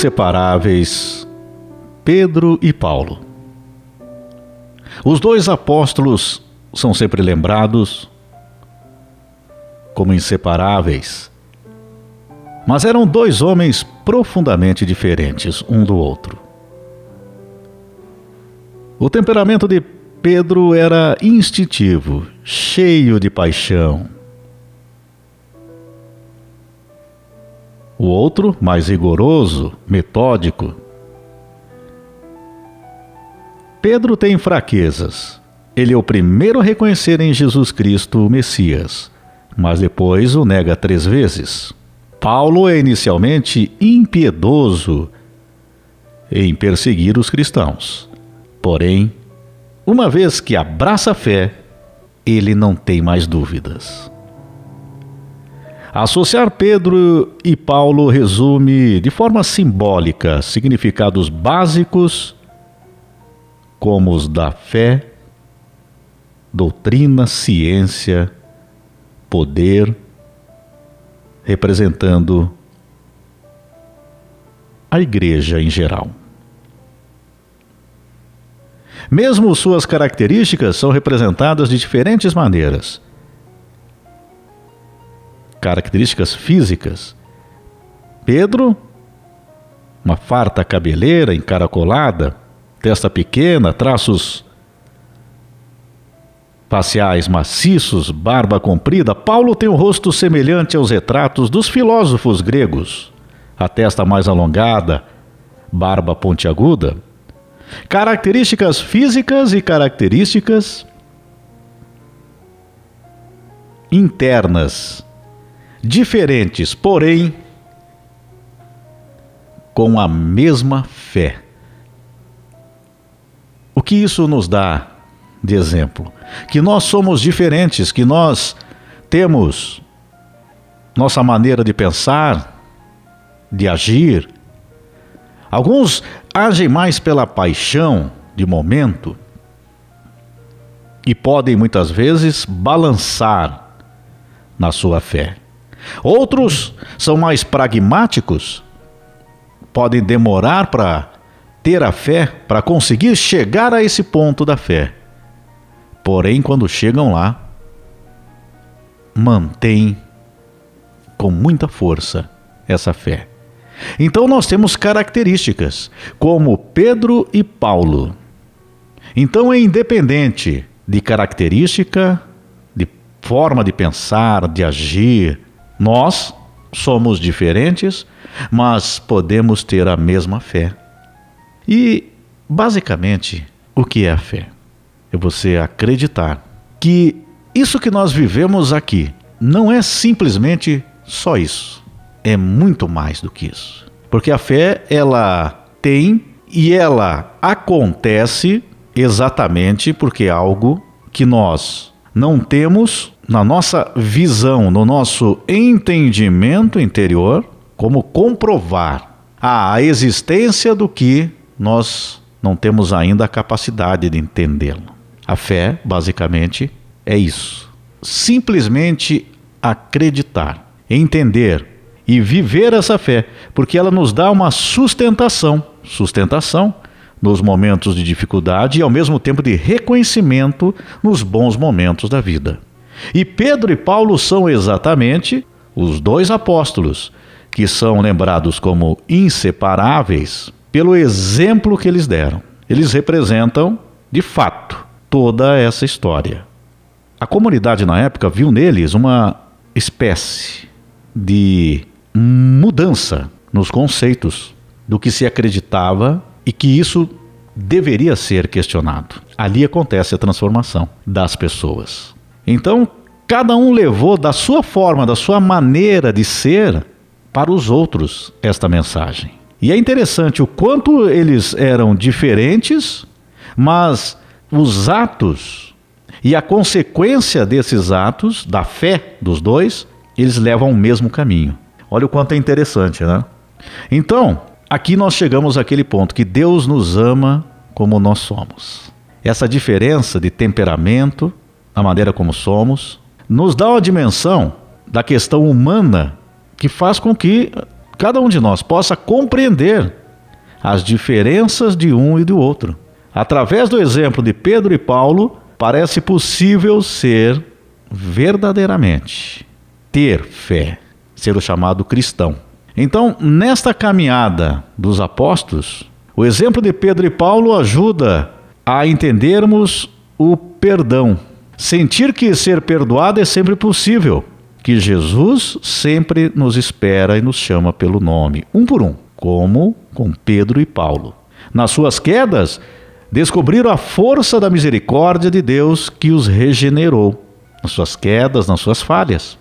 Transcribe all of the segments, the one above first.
inseparáveis Pedro e Paulo. Os dois apóstolos são sempre lembrados como inseparáveis, mas eram dois homens profundamente diferentes um do outro. O temperamento de Pedro era instintivo, cheio de paixão. O outro, mais rigoroso, metódico. Pedro tem fraquezas. Ele é o primeiro a reconhecer em Jesus Cristo o Messias, mas depois o nega três vezes. Paulo é inicialmente impiedoso em perseguir os cristãos. Porém, uma vez que abraça a fé, ele não tem mais dúvidas. Associar Pedro e Paulo resume de forma simbólica significados básicos como os da fé, doutrina, ciência, poder, representando a igreja em geral. Mesmo suas características são representadas de diferentes maneiras. Características físicas. Pedro, uma farta cabeleira encaracolada, testa pequena, traços faciais maciços, barba comprida. Paulo tem um rosto semelhante aos retratos dos filósofos gregos, a testa mais alongada, barba pontiaguda. Características físicas e características internas, diferentes, porém com a mesma fé. O que isso nos dá de exemplo? Que nós somos diferentes, que nós temos nossa maneira de pensar, de agir. Alguns agem mais pela paixão de momento e podem muitas vezes balançar na sua fé. Outros são mais pragmáticos, podem demorar para ter a fé, para conseguir chegar a esse ponto da fé. Porém, quando chegam lá, mantém com muita força essa fé. Então nós temos características, como Pedro e Paulo. Então é independente de característica, de forma de pensar, de agir. Nós somos diferentes, mas podemos ter a mesma fé. E, basicamente, o que é a fé? É você acreditar que isso que nós vivemos aqui não é simplesmente só isso é muito mais do que isso. Porque a fé, ela tem e ela acontece exatamente porque é algo que nós não temos na nossa visão, no nosso entendimento interior, como comprovar a existência do que nós não temos ainda a capacidade de entendê-lo. A fé, basicamente, é isso. Simplesmente acreditar, entender e viver essa fé, porque ela nos dá uma sustentação sustentação nos momentos de dificuldade e ao mesmo tempo de reconhecimento nos bons momentos da vida. E Pedro e Paulo são exatamente os dois apóstolos que são lembrados como inseparáveis pelo exemplo que eles deram. Eles representam, de fato, toda essa história. A comunidade na época viu neles uma espécie de mudança nos conceitos do que se acreditava e que isso deveria ser questionado. Ali acontece a transformação das pessoas. Então, cada um levou da sua forma, da sua maneira de ser para os outros esta mensagem. E é interessante o quanto eles eram diferentes, mas os atos e a consequência desses atos, da fé dos dois, eles levam ao mesmo caminho. Olha o quanto é interessante, né? Então, aqui nós chegamos àquele ponto que Deus nos ama como nós somos. Essa diferença de temperamento, a maneira como somos, nos dá uma dimensão da questão humana que faz com que cada um de nós, possa compreender as diferenças de um e do outro. Através do exemplo de Pedro e Paulo, parece possível ser verdadeiramente ter fé, ser o chamado cristão. Então, nesta caminhada dos apóstolos, o exemplo de Pedro e Paulo ajuda a entendermos o perdão. Sentir que ser perdoado é sempre possível, que Jesus sempre nos espera e nos chama pelo nome, um por um, como com Pedro e Paulo. Nas suas quedas, descobriram a força da misericórdia de Deus que os regenerou, nas suas quedas, nas suas falhas,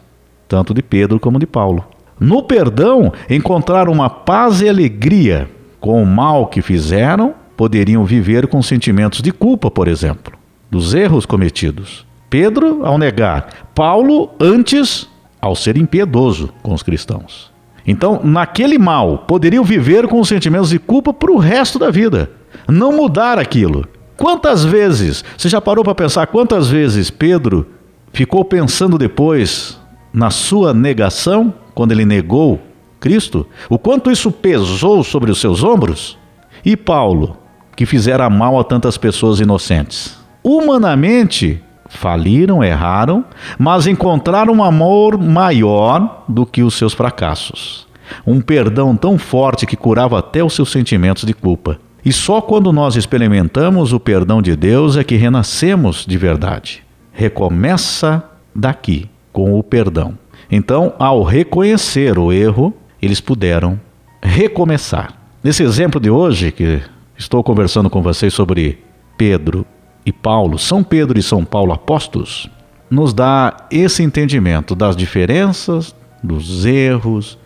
tanto de Pedro como de Paulo. No perdão, encontraram uma paz e alegria. Com o mal que fizeram, poderiam viver com sentimentos de culpa, por exemplo, dos erros cometidos. Pedro, ao negar, Paulo, antes, ao ser impiedoso com os cristãos. Então, naquele mal, poderiam viver com sentimentos de culpa para o resto da vida não mudar aquilo. Quantas vezes, você já parou para pensar quantas vezes Pedro ficou pensando depois na sua negação, quando ele negou Cristo? O quanto isso pesou sobre os seus ombros? E Paulo, que fizera mal a tantas pessoas inocentes? Humanamente, faliram, erraram, mas encontraram um amor maior do que os seus fracassos. Um perdão tão forte que curava até os seus sentimentos de culpa. E só quando nós experimentamos o perdão de Deus é que renascemos de verdade. Recomeça daqui, com o perdão. Então, ao reconhecer o erro, eles puderam recomeçar. Nesse exemplo de hoje, que estou conversando com vocês sobre Pedro e Paulo, São Pedro e São Paulo apóstolos, nos dá esse entendimento das diferenças, dos erros,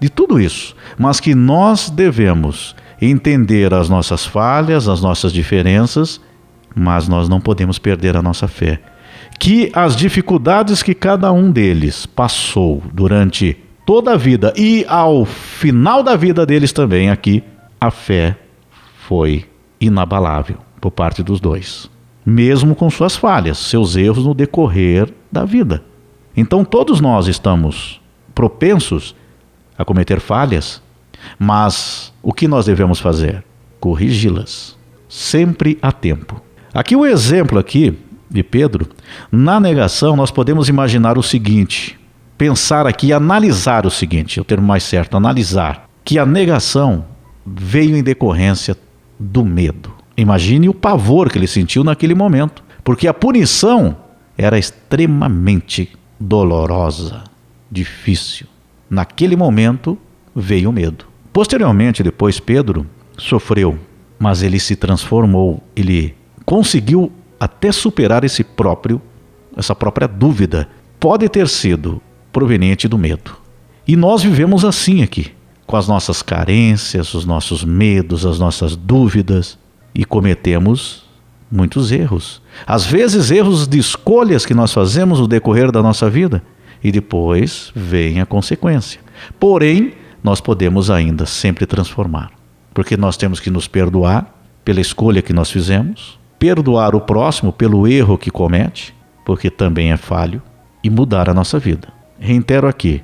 de tudo isso, mas que nós devemos entender as nossas falhas, as nossas diferenças, mas nós não podemos perder a nossa fé. Que as dificuldades que cada um deles passou durante toda a vida e ao final da vida deles também aqui, a fé foi inabalável por parte dos dois, mesmo com suas falhas, seus erros no decorrer da vida. Então todos nós estamos propensos a cometer falhas, mas o que nós devemos fazer? Corrigi-las, sempre a tempo. Aqui o exemplo aqui de Pedro, na negação nós podemos imaginar o seguinte, pensar aqui, analisar o seguinte, é o termo mais certo, analisar, que a negação veio em decorrência do medo. Imagine o pavor que ele sentiu naquele momento, porque a punição era extremamente dolorosa, difícil. Naquele momento veio o medo. Posteriormente, depois, Pedro sofreu, mas ele se transformou, ele conseguiu até superar esse próprio, essa própria dúvida. Pode ter sido proveniente do medo. E nós vivemos assim aqui, com as nossas carências, os nossos medos, as nossas dúvidas, e cometemos muitos erros. Às vezes, erros de escolhas que nós fazemos no decorrer da nossa vida, e depois vem a consequência. Porém, nós podemos ainda sempre transformar. Porque nós temos que nos perdoar pela escolha que nós fizemos, perdoar o próximo pelo erro que comete, porque também é falho, e mudar a nossa vida. Reitero aqui: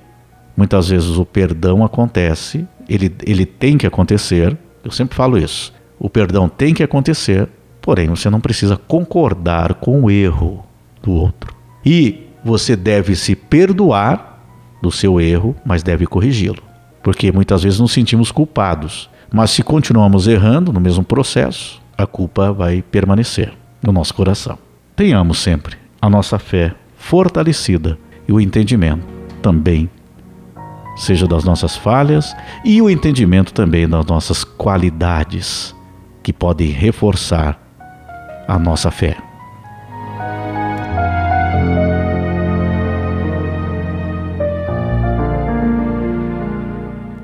muitas vezes o perdão acontece, ele, ele tem que acontecer, eu sempre falo isso. O perdão tem que acontecer, porém você não precisa concordar com o erro do outro. E você deve se perdoar do seu erro, mas deve corrigi-lo porque muitas vezes nos sentimos culpados. Mas se continuamos errando no mesmo processo, a culpa vai permanecer no nosso coração. Tenhamos sempre a nossa fé fortalecida e o entendimento também, seja das nossas falhas e o entendimento também das nossas qualidades, que podem reforçar a nossa fé.